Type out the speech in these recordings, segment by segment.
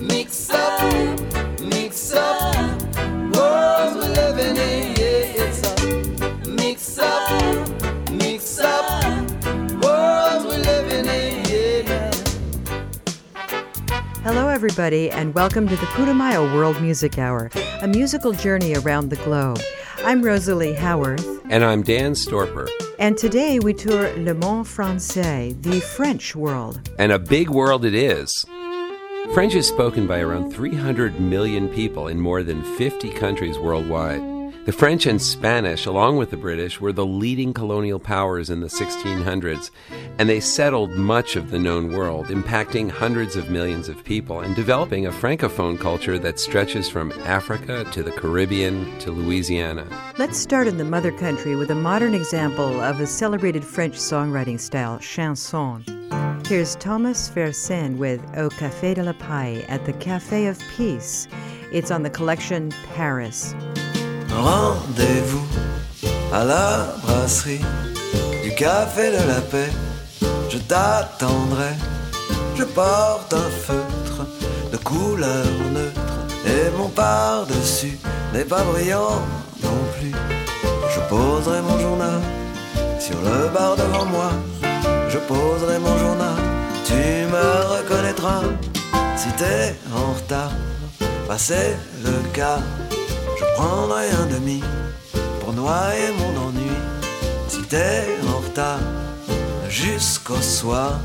mix up, mix up. World we're living in, yeah, it's a mix up, mix up. World we're living in, yeah. Hello, everybody, and welcome to the Putumayo World Music Hour, a musical journey around the globe. I'm Rosalie Howarth, And I'm Dan Storper. and today we tour Le Monde Francais, the French world. And a big world it is. French is spoken by around 300 million people in more than 50 countries worldwide. The French and Spanish, along with the British, were the leading colonial powers in the 1600s, and they settled much of the known world, impacting hundreds of millions of people and developing a francophone culture that stretches from Africa to the Caribbean to Louisiana. Let's start in the mother country with a modern example of a celebrated French songwriting style, chanson. Here's Thomas Fersen with Au Café de la Paix at the Café of Peace. It's on the collection Paris. Rendez-vous à la brasserie du café de la paix. Je t'attendrai. Je porte un feutre de couleur neutre et mon par-dessus n'est pas brillant non plus. Je poserai mon journal sur le bar devant moi. Je poserai mon journal. Tu me reconnaîtras si t'es en retard. Passer le quart. Je prendrai un demi pour noyer mon ennui. Si t'es en retard jusqu'au soir,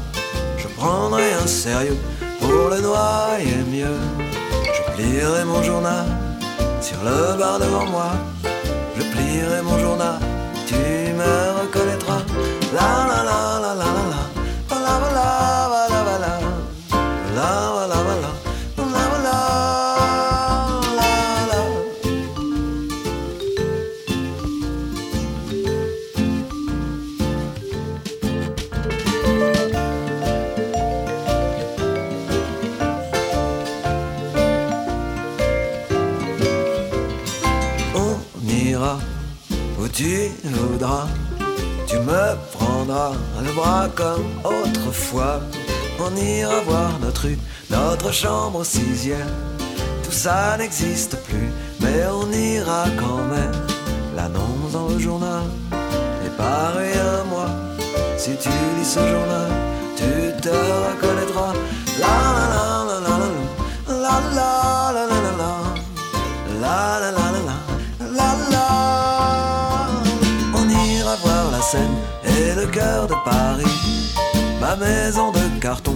je prendrai un sérieux pour le noyer mieux. Je plierai mon journal sur le bar devant moi. Je plierai mon journal, tu me reconnaîtras. La la la. tu me prendras le bras comme autrefois. On ira voir notre rue, notre chambre sixième. Tout ça n'existe plus, mais on ira quand même. L'annonce dans le journal est pareil à moi. Si tu lis ce journal, tu te reconnaîtras. La la la la la la. la. le cœur de Paris, ma maison de carton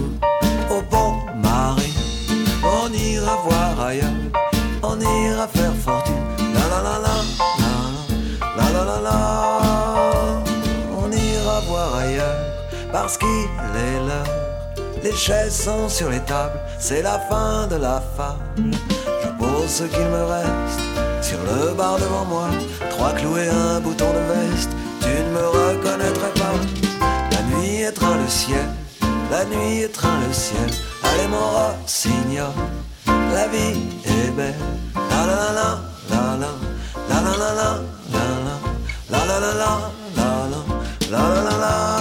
au Pont Marie. On ira voir ailleurs, on ira faire fortune. La la la la, la la la la, on ira voir ailleurs parce qu'il est l'heure. Les chaises sont sur les tables, c'est la fin de la fable. Je pose ce qu'il me reste sur le bar devant moi, trois clous et un bouton de veste. Tu ne me reconnaîtrais le ciel, la nuit étreint le ciel. Allez mon rossignol, la vie est belle. La la la la la la la la la la la la la la la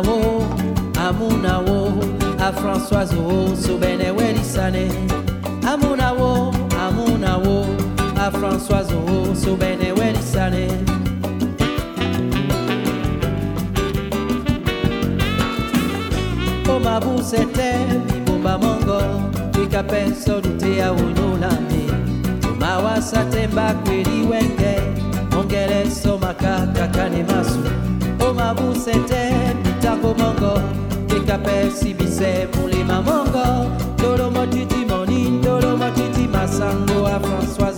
Amunao, Amunao, à Françoise O, Soubene Welisane. Amunao, Amunao, à Françoise O, Soubene Welisane. Omabu o Bibumba Mongo, Pikape Solute Aunulami. Omawa Satemba Kwiri Wenge, Ongele Somaka Kakane Masu. Omabu sete, apesi bisemuli mamongo tolomo titi monini tolomo titi masango a françois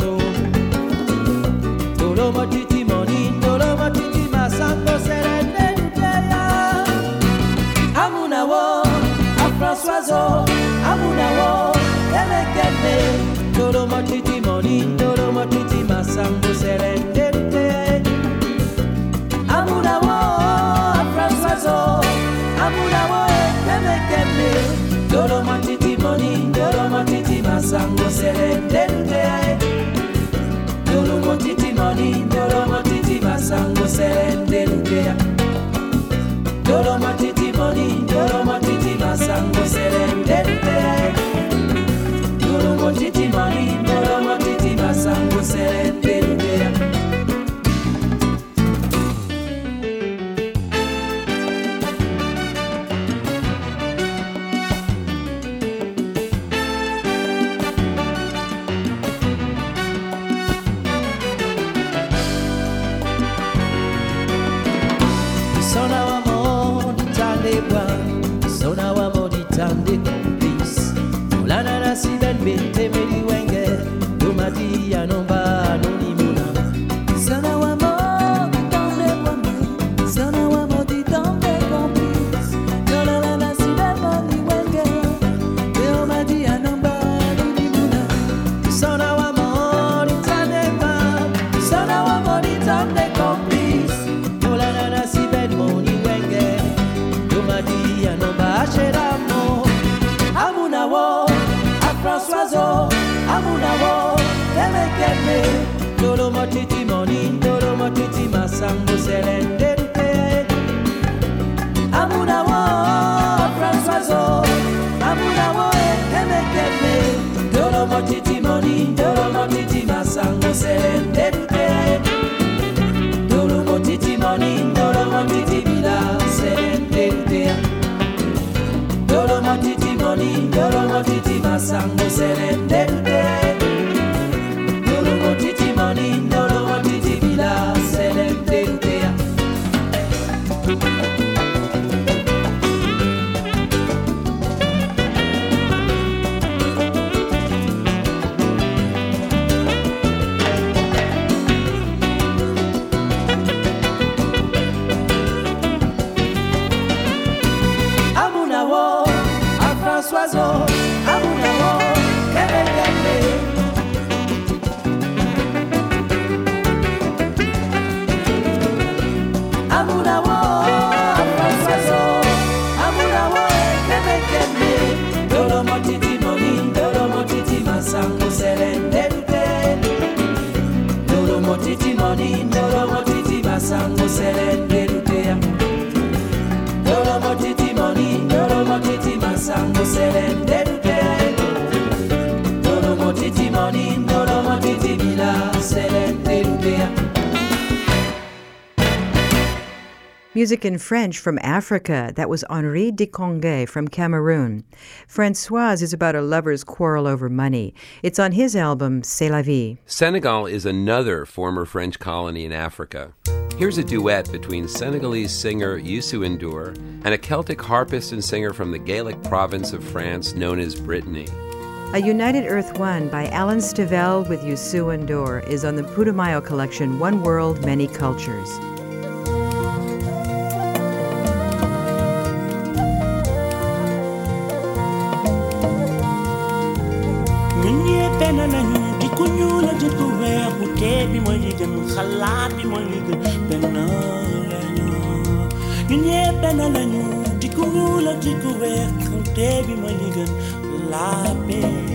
baby. Music in French from Africa. That was Henri Dikonge from Cameroon. Francoise is about a lover's quarrel over money. It's on his album C'est la vie. Senegal is another former French colony in Africa. Here's a duet between Senegalese singer Youssou N'Dour and a Celtic harpist and singer from the Gaelic province of France known as Brittany. A United Earth One by Alan Stivell with Youssou N'Dour is on the Putumayo collection One World, Many Cultures. Ginye pena lanyu, dikungula dikuvert, kante bimaligam, la paix.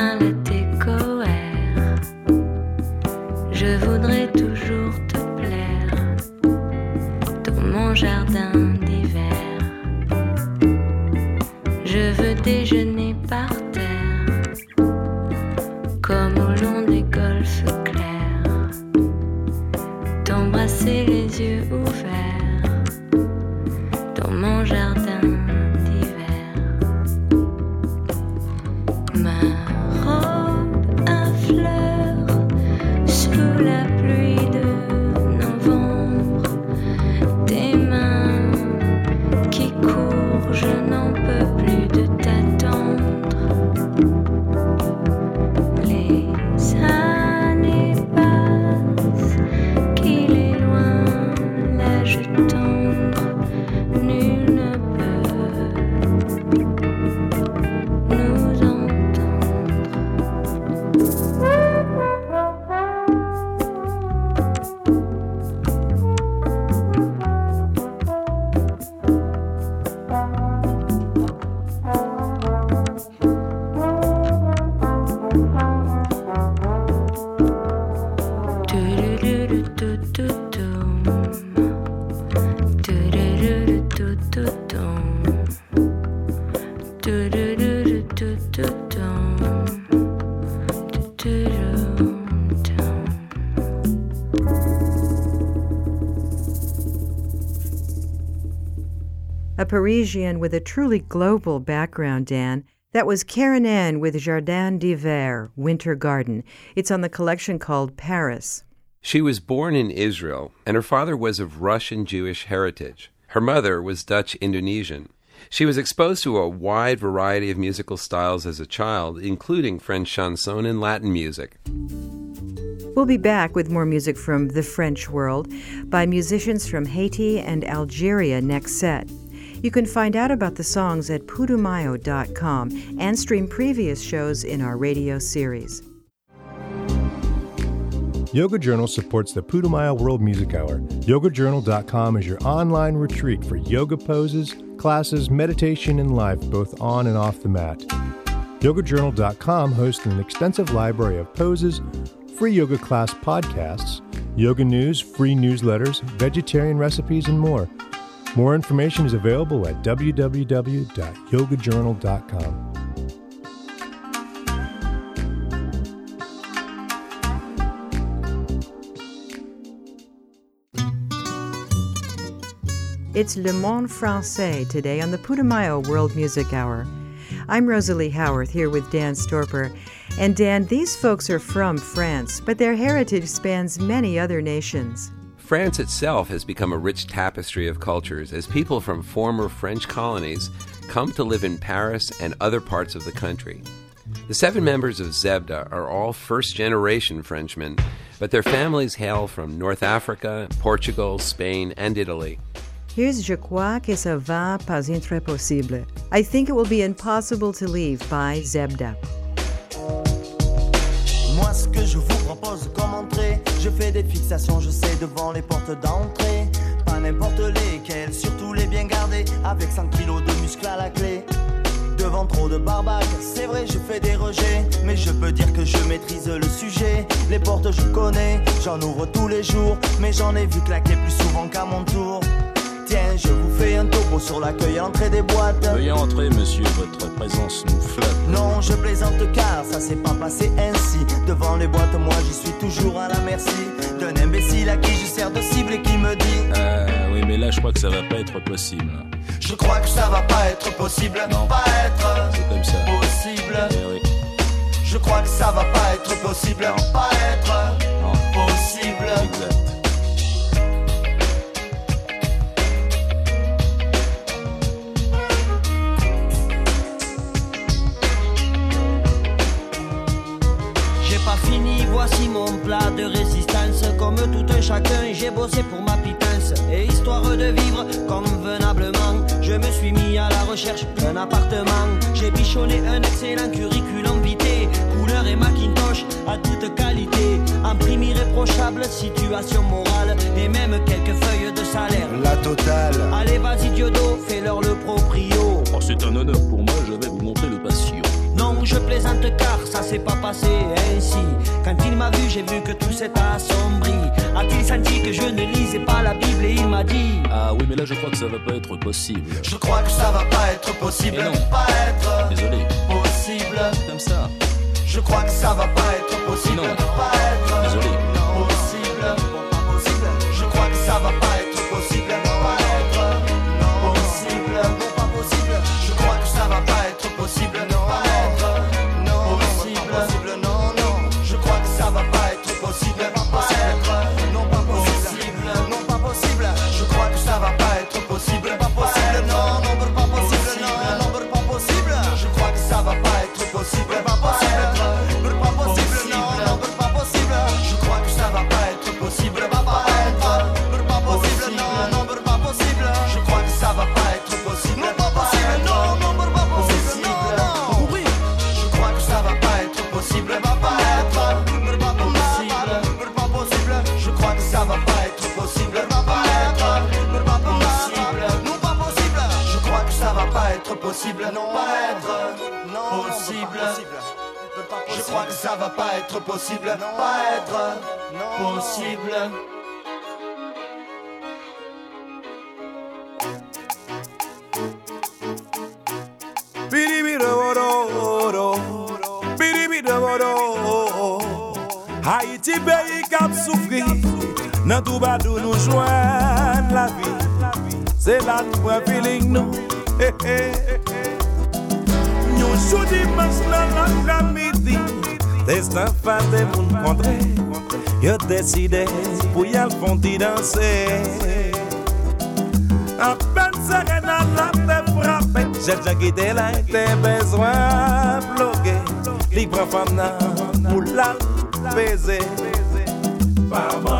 reality. Parisian with a truly global background, Dan. That was Karen Ann with Jardin d'Hiver, Winter Garden. It's on the collection called Paris. She was born in Israel, and her father was of Russian Jewish heritage. Her mother was Dutch Indonesian. She was exposed to a wide variety of musical styles as a child, including French chanson and Latin music. We'll be back with more music from the French world by musicians from Haiti and Algeria next set. You can find out about the songs at putumayo.com and stream previous shows in our radio series. Yoga Journal supports the Putumayo World Music Hour. YogaJournal.com is your online retreat for yoga poses, classes, meditation, and life, both on and off the mat. YogaJournal.com hosts an extensive library of poses, free yoga class podcasts, yoga news, free newsletters, vegetarian recipes, and more. More information is available at www.yogajournal.com. It's Le Monde Francais today on the Putumayo World Music Hour. I'm Rosalie Howarth here with Dan Storper. And Dan, these folks are from France, but their heritage spans many other nations. France itself has become a rich tapestry of cultures as people from former French colonies come to live in Paris and other parts of the country. The seven members of Zebda are all first generation Frenchmen, but their families hail from North Africa, Portugal, Spain, and Italy. Here's Je crois que ça va pas être possible. I think it will be impossible to leave by Zebda. Moi, ce que je vous propose comme entrée, je fais des fixations, je sais, devant les portes d'entrée. Pas n'importe lesquelles, surtout les bien gardées, avec 100 kilos de muscles à la clé. Devant trop de barbaques, c'est vrai, je fais des rejets, mais je peux dire que je maîtrise le sujet. Les portes, je connais, j'en ouvre tous les jours, mais j'en ai vu claquer plus souvent qu'à mon tour. Tiens, je vous fais un topo sur l'accueil à l'entrée des boîtes. Veuillez entrer, monsieur, votre présence nous flatte. Non, je plaisante car ça s'est pas passé ainsi. Devant les boîtes, moi j'y suis toujours à la merci d'un imbécile à qui je sers de cible et qui me dit Ah oui, mais là je crois que ça va pas être possible. Je crois que ça va pas être possible, Non. pas être C'est comme ça. possible. Eh oui. Je crois que ça va pas être possible, pas être Non. possible. Exact. Un chacun, j'ai bossé pour ma pitance. Et histoire de vivre convenablement, je me suis mis à la recherche d'un appartement. J'ai bichonné un excellent curriculum vitae, couleur et Macintosh à toute qualité. Un prime irréprochable, situation morale et même quelques feuilles de salaire. La totale. Allez, vas-y, Diodo, fais-leur le proprio. Oh, c'est un honneur pour moi, je vais vous montrer le patio. Non, je plaisante car ça s'est pas passé ainsi. Quand il m'a vu, j'ai vu que tout s'est assombri. A-t-il senti que je ne lisais pas la Bible et il m'a dit Ah oui, mais là je crois que ça va pas être possible. Je crois que ça va pas être possible, non. pas être Désolé. possible. Comme ça. Je crois que ça va pas être possible, Non. pas être Désolé. possible. Pas possible. Je crois que ça va pas être possible, pas être possible. Non, pas possible. Je crois que ça va pas être possible, pas être possible. Non, non. Je crois que ça va pas être possible, Nan tout badou nous joigne la vie C'est là nous prend feeling nous hey, hey. Nous chou dimanche dans l'après-midi Destin fan de moun kontre. Yo deside pou yal fonti danser A peine serenan la te J'ai déjà quitté la te besoin bloqué Li pran fam nan pou la baiser Maman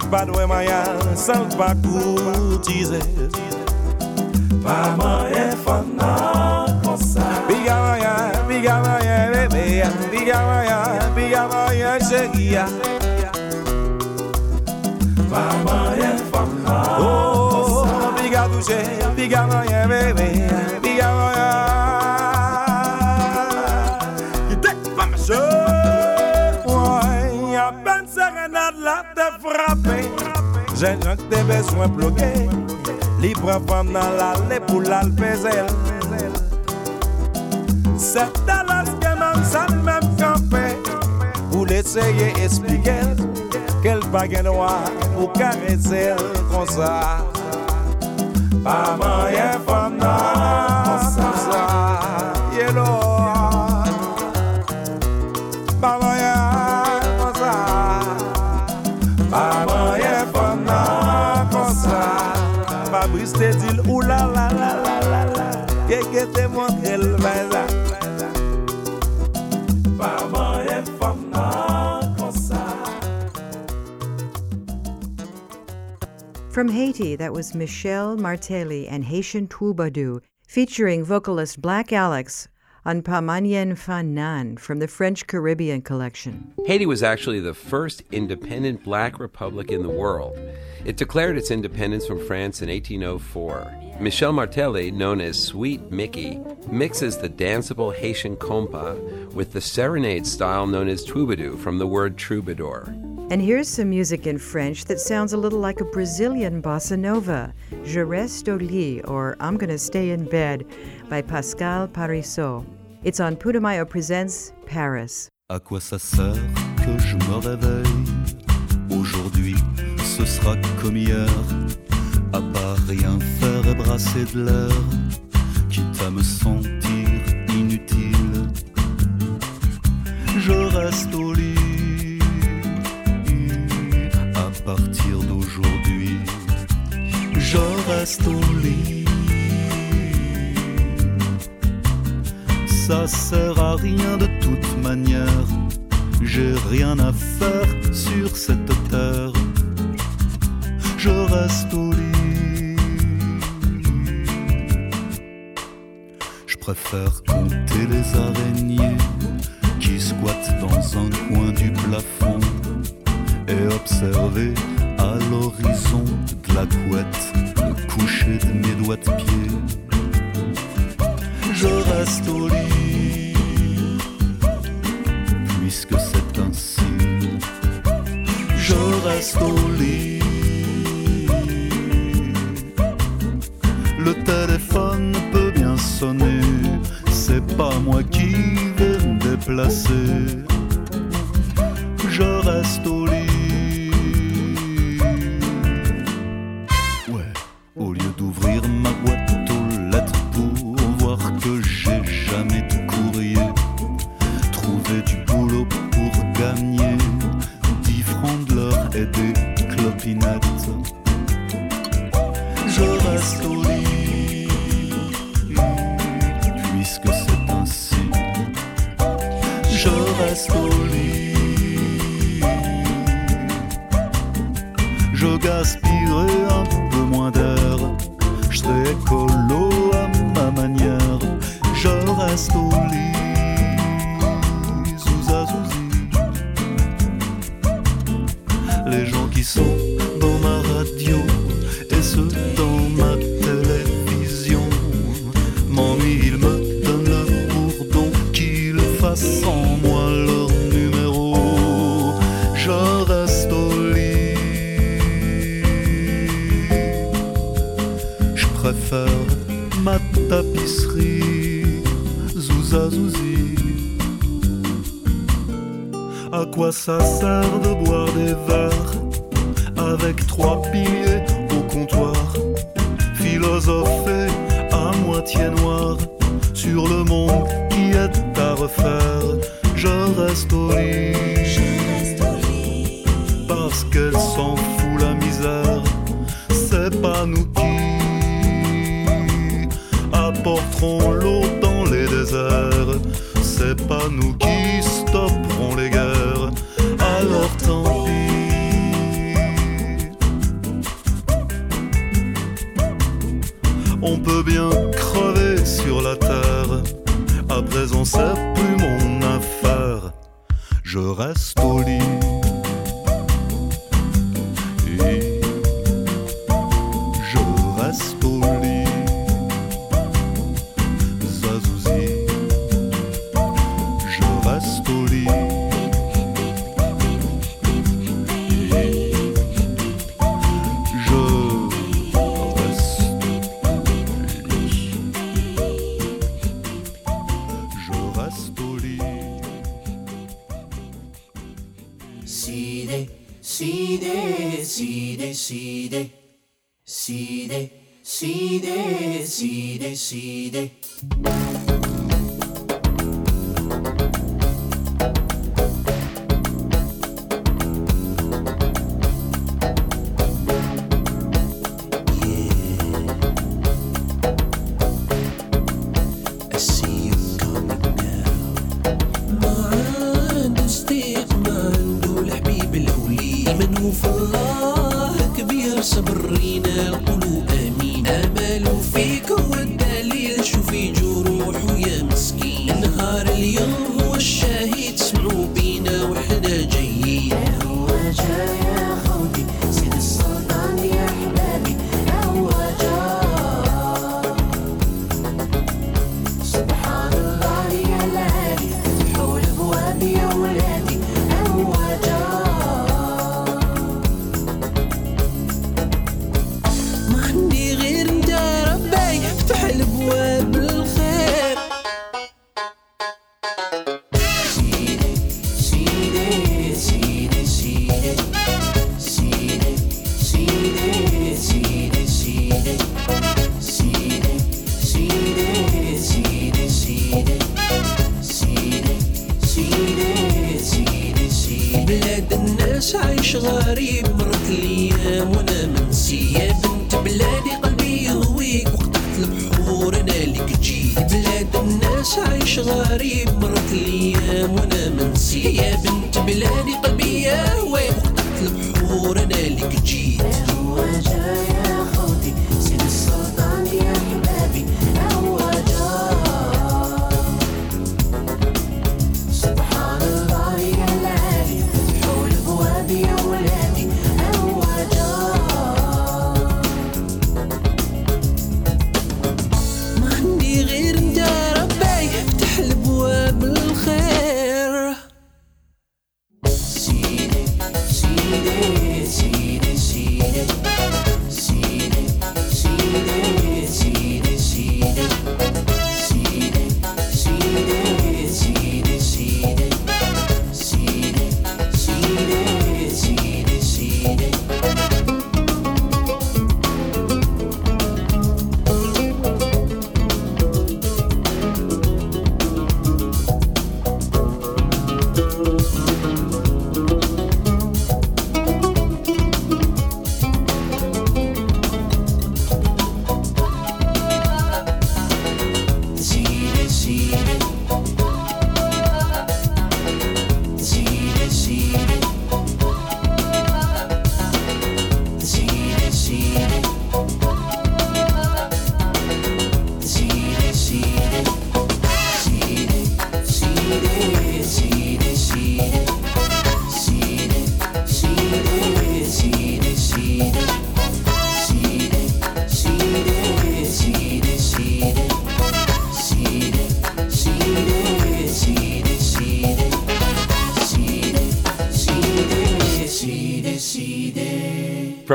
Salva do Emaia, salva Curtizes. Pama é faná, coça. Biga Maia, biga Maia, bebê. Biga Maia, biga Maia, cheguia. Pama é faná, Oh, biga biga J'ai un que t'es besoin bloqué Libre femme dans l'allée pour l'alpézel C'est Dallas que même ça même campé Pour l'essayer expliquer Quel baguette noir pour caresser comme ça From Haiti, that was Michel Martelly and Haitian Troubadou, featuring vocalist Black Alex on Pamanien Fanan from the French Caribbean collection. Haiti was actually the first independent black republic in the world. It declared its independence from France in 1804. Michel Martelly, known as Sweet Mickey, mixes the danceable Haitian compa with the serenade style known as troubadour from the word troubadour. And here's some music in French that sounds a little like a Brazilian bossa nova, Je reste au lit, or I'm Gonna Stay in Bed, by Pascal Parisot. It's on Putumayo Presents Paris. À quoi ça sert que je me réveille Aujourd'hui, ce sera comme hier. À part rien faire et brasser de l'air, quitte à me sentir inutile. Je reste au lit. Partir d'aujourd'hui, je reste au lit. Ça sert à rien de toute manière. J'ai rien à faire sur cette terre. Je reste au lit. Je préfère compter les araignées parler trois piliers au comptoir. Philosophé à moitié noir sur le monde qui est à refaire. Je reste au lit. Parce qu'elle s'en fout la misère. C'est pas nous qui apporterons Pastor.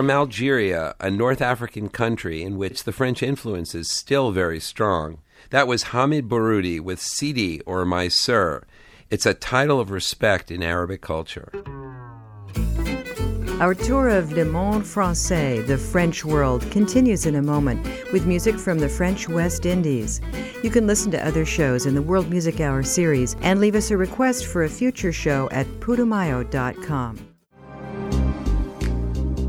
From Algeria, a North African country in which the French influence is still very strong, that was Hamid Bourudi with Sidi or My Sir. It's a title of respect in Arabic culture. Our tour of Le Monde Francais, the French world, continues in a moment with music from the French West Indies. You can listen to other shows in the World Music Hour series and leave us a request for a future show at putumayo.com.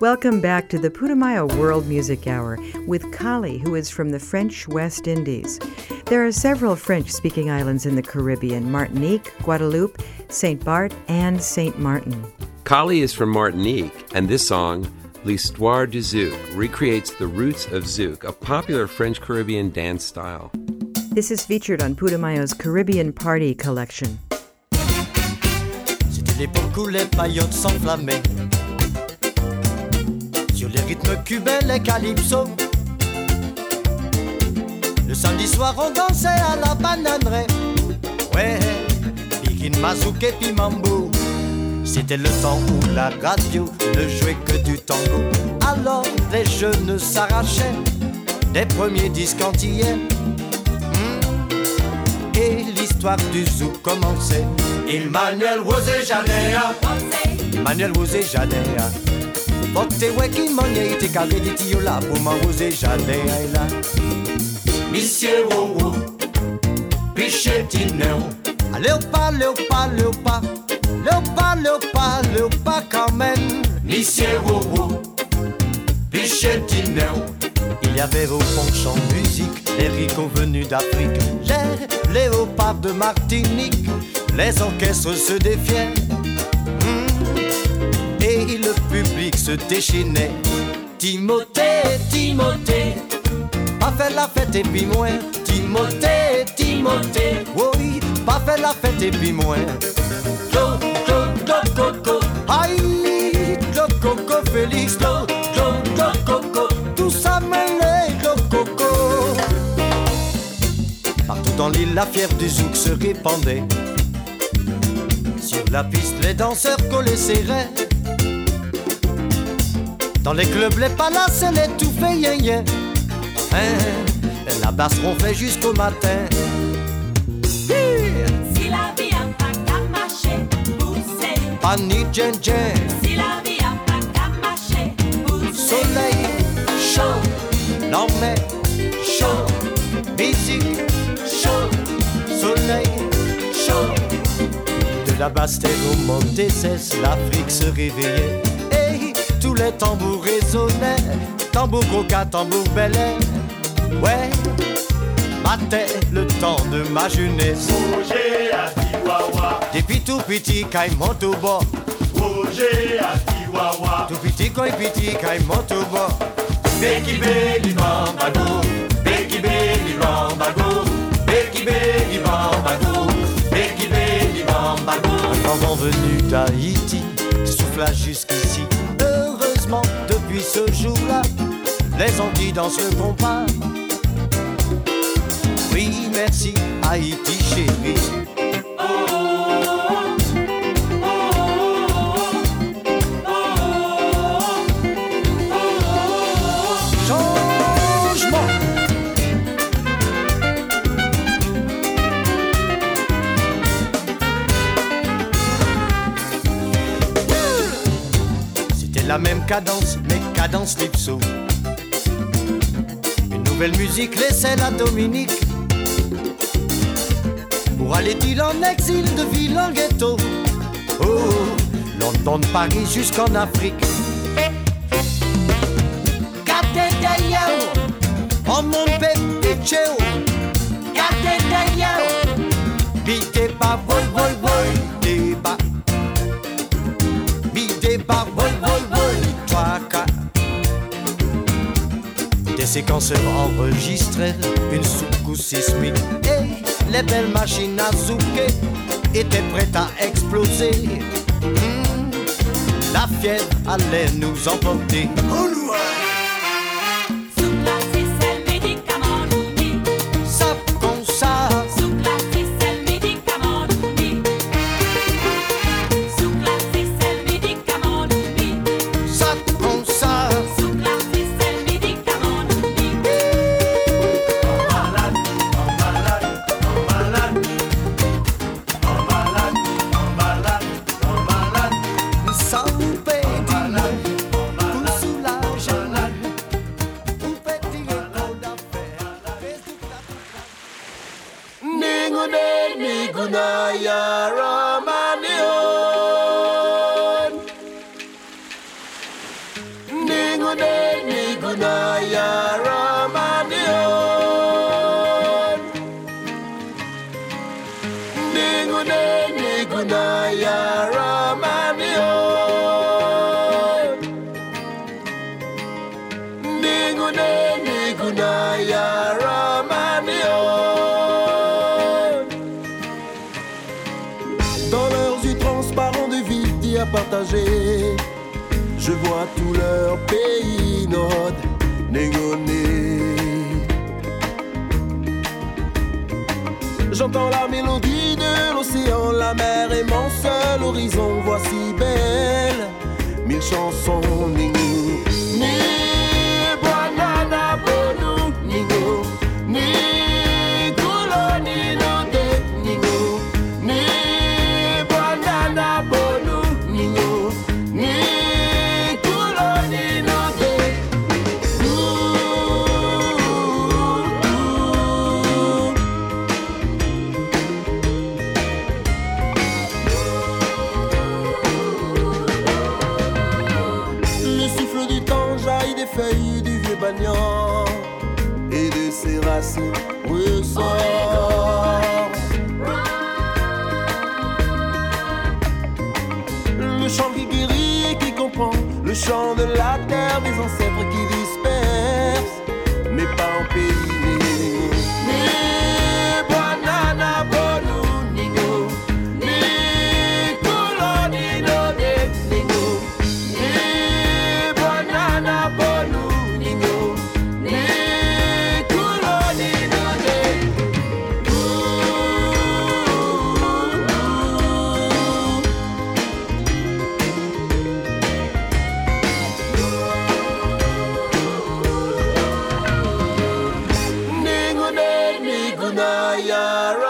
Welcome back to the Putumayo World Music Hour with Kali, who is from the French West Indies. There are several French speaking islands in the Caribbean Martinique, Guadeloupe, St. Bart, and St. Martin. Kali is from Martinique, and this song, L'Histoire du Zouk, recreates the roots of Zouk, a popular French Caribbean dance style. This is featured on Putumayo's Caribbean Party collection. Rythmes cubains, les calypso. Le samedi soir on dansait à la bananerie. Ouais, Pikin Mazouk et puis Mambo. C'était le temps où la radio ne jouait que du tango. Alors les jeunes s'arrachaient. Des premiers disques entiers. Hmm. Et l'histoire du zouk commençait. Emmanuel Rosé. Janea Emmanuel Rosé Janea Vote weki manye ite kare di tiyo la Pou man Rosé Janea e la Monsieur Wowo Piche Tineo Allez au pas, allez au pas, allez au pas. Allez au pas, allez au pas, allez au pas quand même. Monsieur Wowo Piche Tineo il y avait au en musique les ricots venus d'Afrique, les léopards de Martinique, les orchestres se défiaient. Et le public se déchaînait. Timothée, Timothée, pas fait la fête et puis moins. Timothée, Timothée, oui, pas fait la fête et puis moins. Clo, clo, clo, coco, aïe, clo, coco, Félix, clo, clo, clo, coco, tout ça mêlé, clo, coco. Partout dans l'île, la fièvre du zouk se répandait. Sur la piste, les danseurs collaient serrés. Dans les clubs, les palaces, les tout fait yen yen. Hein, la basse ronflait jusqu'au matin. Si la vie a pas qu'à marcher, pousser. Pani djen djen, Si la vie a pas qu'à marcher, pousser. soleil chaud, l'armée chaud, musique chaud, soleil chaud. De la basse terre au monde des l'Afrique se réveillait. Tous les tambours résonnaient, tambour coca, tambour bel air. Ouais, matait le temps de ma jeunesse. Roger à Chihuahua, Depuis tout petit, quand monte au bord. Roger à Chihuahua, Tout petit, quand petit, quand monte au bord. Becky Baby Bambago, Becky Baby Bambago, Becky Baby Bambago, Becky Baby Bambago. Un vent venu d'Haïti souffla jusqu'ici. Depuis ce jour-là, les Antilles dansent le compas. Oui, merci, Haïti chérie. la même cadence, mais cadence lipso. Une nouvelle musique, laissez-la Dominique. Pour aller-il en exil de ville en ghetto Oh, oh London, Paris jusqu'en Afrique. Gardez d'ailleurs, oh mon bébé, Gardez d'ailleurs, pas, vol, vol, séquenceur enregistrait une soucoupe sismique et les belles machines à souquer étaient prêtes à exploser. Hmm, la fièvre allait nous emporter. Au loin. Dont leurs yeux transparents de vie d'ya Partager. Je vois tout leur pays nord négoné. J'entends la mélodie de l'océan, la mer est mon seul horizon. Voici belle, mille chansons négociées. Kunayara.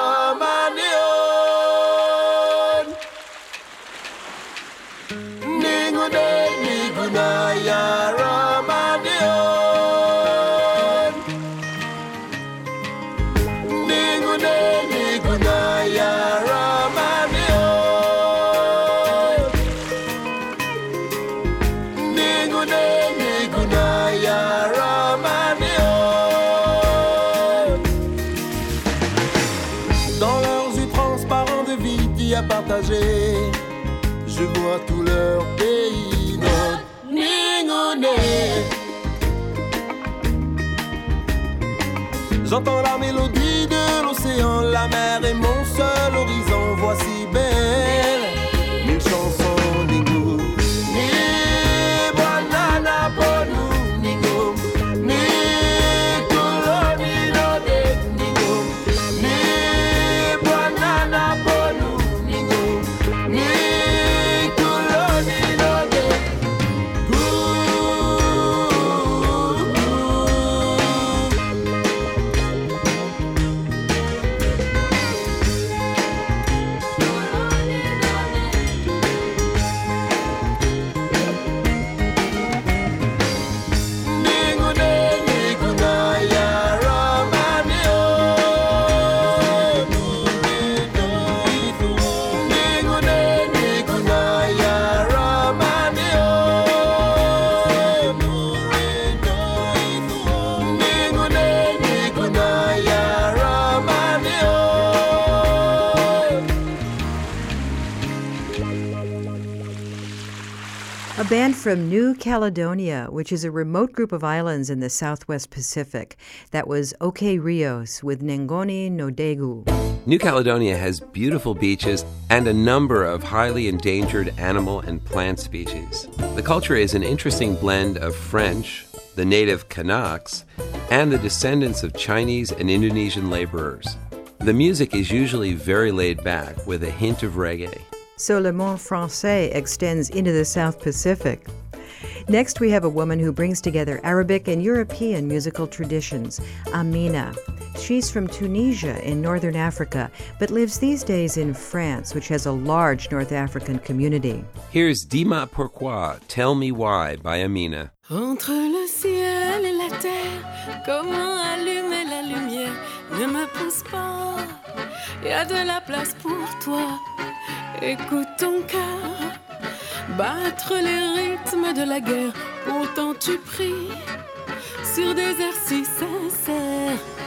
Qu'à band from New Caledonia, which is a remote group of islands in the southwest Pacific. That was OK Rios with Nengoni Nodegu. New Caledonia has beautiful beaches and a number of highly endangered animal and plant species. The culture is an interesting blend of French, the native Kanaks, and the descendants of Chinese and Indonesian laborers. The music is usually very laid back with a hint of reggae. So Le Monde Francais extends into the South Pacific. Next, we have a woman who brings together Arabic and European musical traditions, Amina. She's from Tunisia in northern Africa, but lives these days in France, which has a large North African community. Here's Dima Pourquoi, Tell Me Why by Amina. Entre le ciel et la terre, comment allumer la lumière Ne me pousse pas, y a de la place pour toi. Écoute ton cœur, battre les rythmes de la guerre. Pourtant tu pries sur des airs si sincères.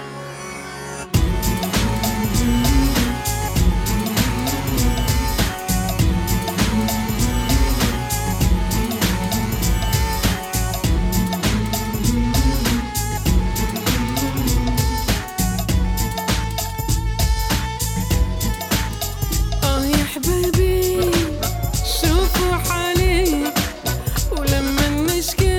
Skin.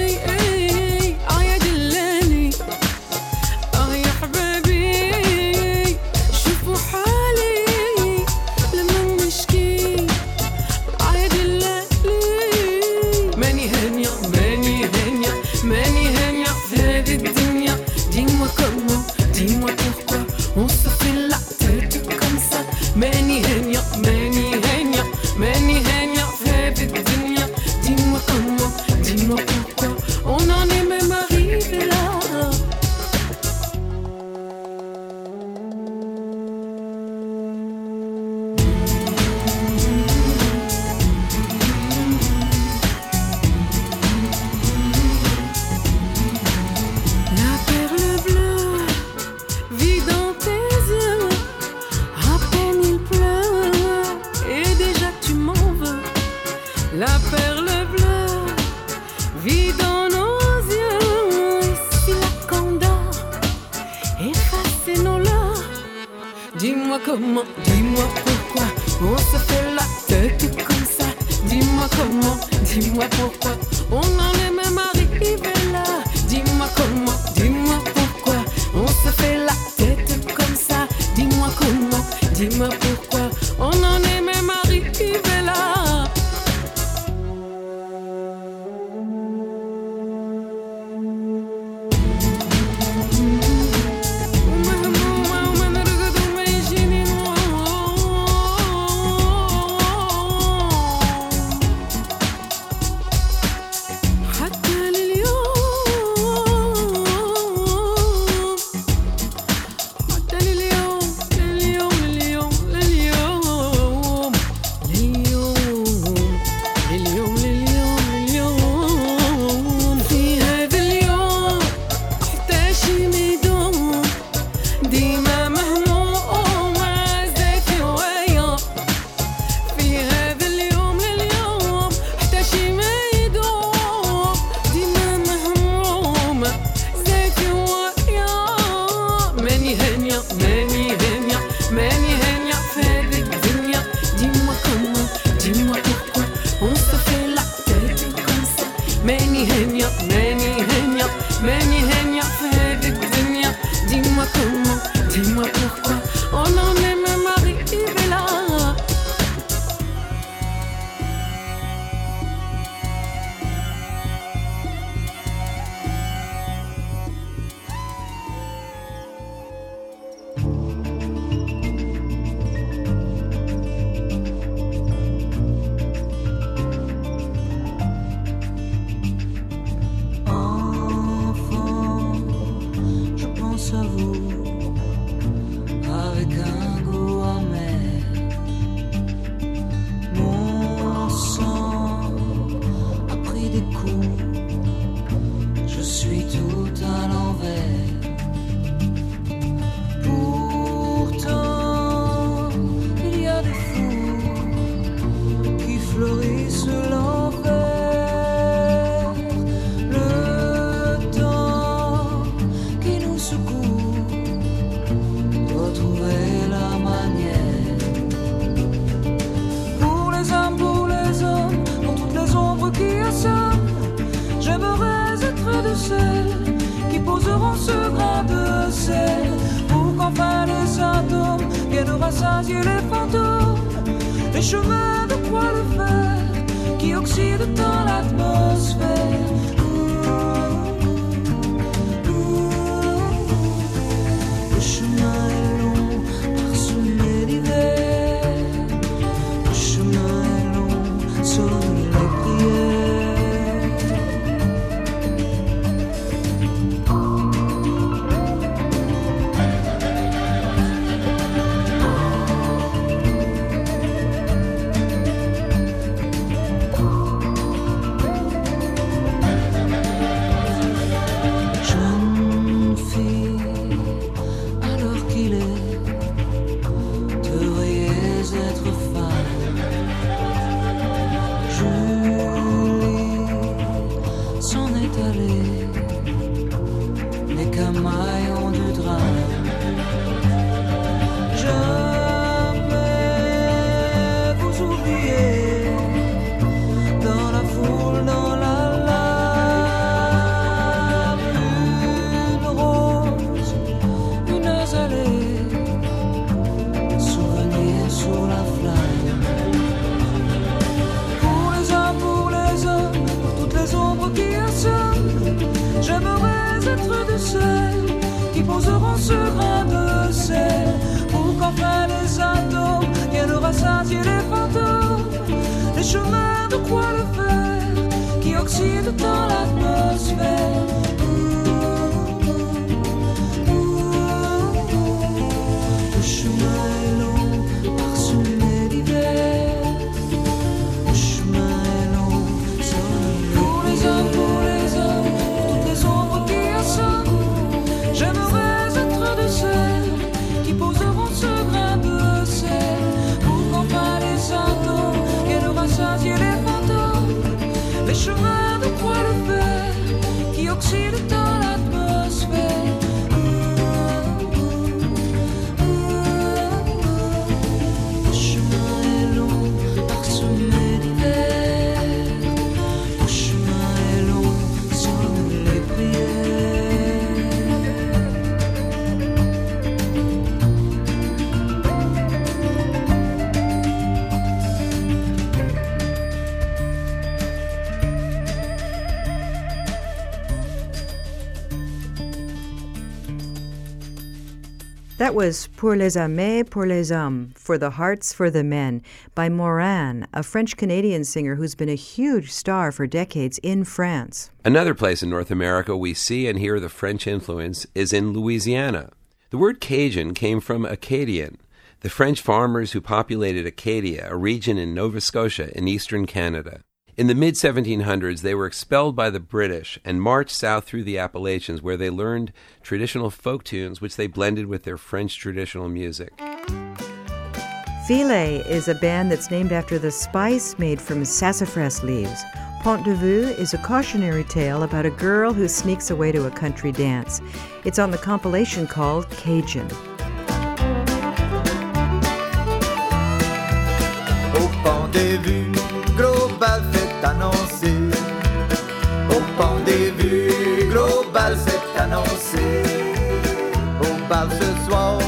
That was Pour les Amés, pour les hommes, For the Hearts, for the Men, by Moran, a French Canadian singer who's been a huge star for decades in France. Another place in North America we see and hear the French influence is in Louisiana. The word Cajun came from Acadian, the French farmers who populated Acadia, a region in Nova Scotia in eastern Canada. In the mid 1700s, they were expelled by the British and marched south through the Appalachians, where they learned traditional folk tunes, which they blended with their French traditional music. Filet is a band that's named after the spice made from sassafras leaves. Pont de Vue is a cautionary tale about a girl who sneaks away to a country dance. It's on the compilation called Cajun. Au pont des vues, Au vues, global c'est annoncé. Au bal ce soir,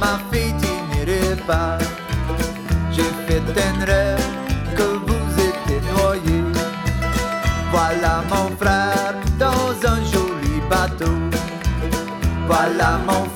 ma fille tu n'irais pas. J'ai fait un rêve que vous étiez noyé. Voilà mon frère dans un joli bateau. Voilà mon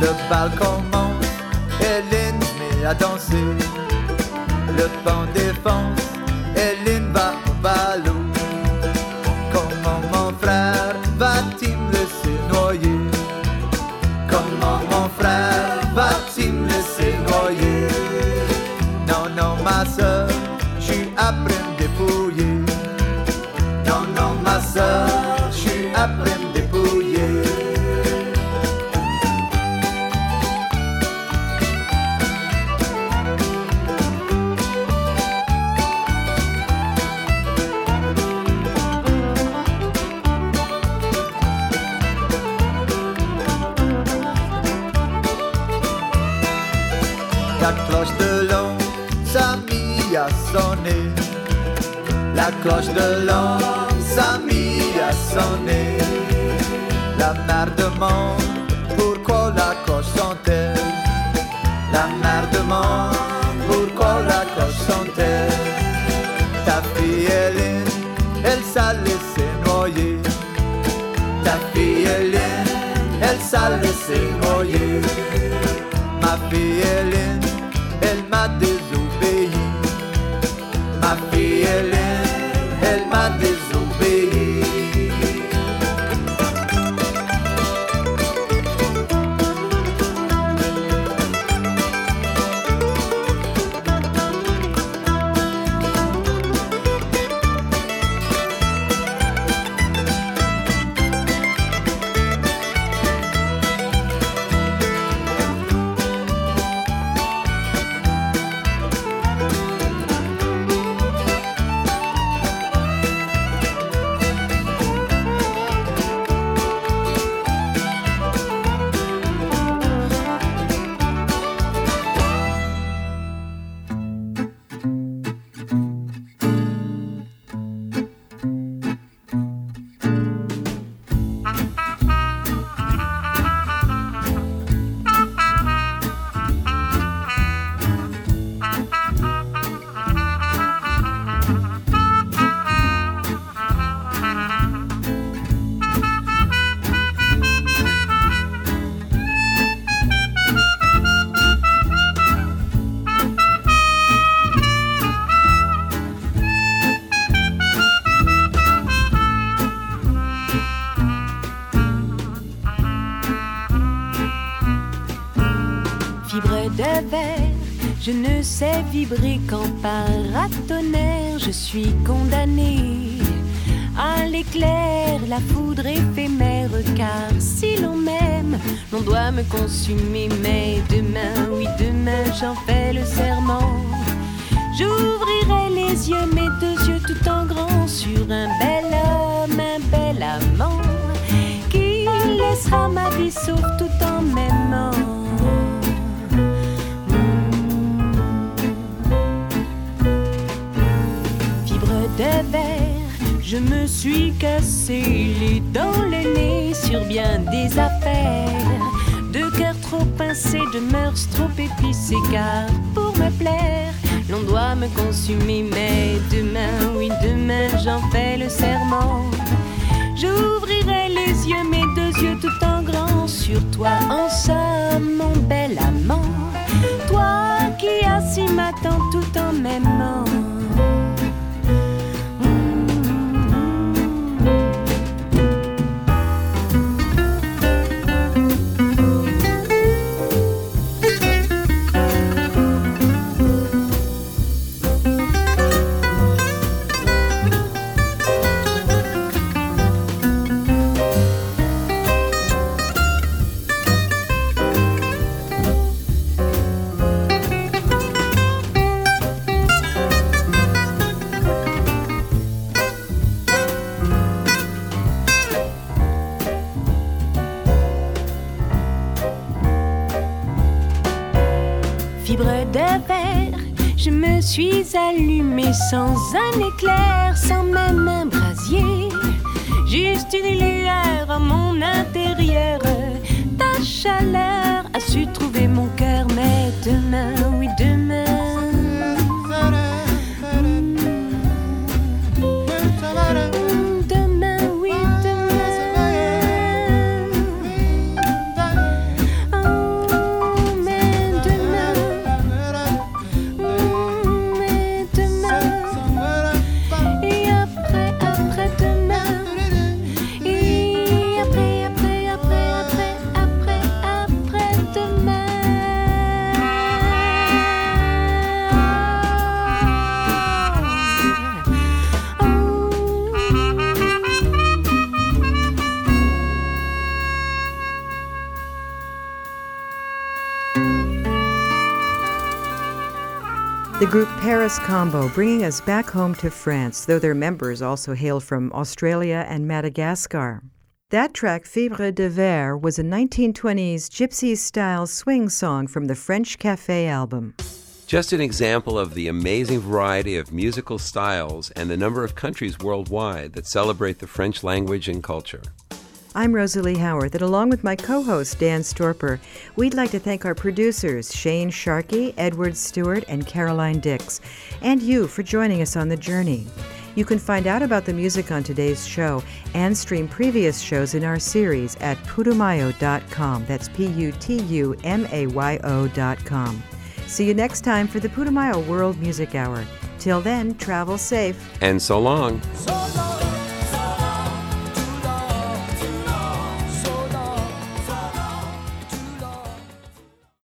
Le bal commence, Hélène se met à danser. Le défonce, qu'en paratonnerre. Je suis condamné à l'éclair, la foudre éphémère. Car si l'on m'aime, l'on doit me consumer. Mais demain, oui, demain, j'en fais le serment. J'ouvrirai les yeux, mes deux yeux tout en grand, sur un bel homme, un bel amant, qui laissera ma vie sauf tout en m'aimant. Je me suis cassé les dents, le nez sur bien des affaires. De cœur trop pincé, de mœurs trop épicées, car pour me plaire, l'on doit me consumer. Mais demain, oui, demain, j'en fais le serment. J'ouvrirai les yeux, mes deux yeux tout en grand sur toi, en somme, mon bel amant. Toi qui as si m'attends tout en m'aimant. Suis allumée sans un éclair, sans même un brasier. Juste une lueur en mon intérieur. Ta chaleur Paris Combo bringing us back home to France, though their members also hail from Australia and Madagascar. That track, Fibre de Verre, was a 1920s gypsy style swing song from the French Cafe album. Just an example of the amazing variety of musical styles and the number of countries worldwide that celebrate the French language and culture. I'm Rosalie Howard, and along with my co host, Dan Storper, we'd like to thank our producers, Shane Sharkey, Edward Stewart, and Caroline Dix, and you for joining us on the journey. You can find out about the music on today's show and stream previous shows in our series at putumayo.com. That's P U T U M A Y O.com. See you next time for the Putumayo World Music Hour. Till then, travel safe. And so long. So long.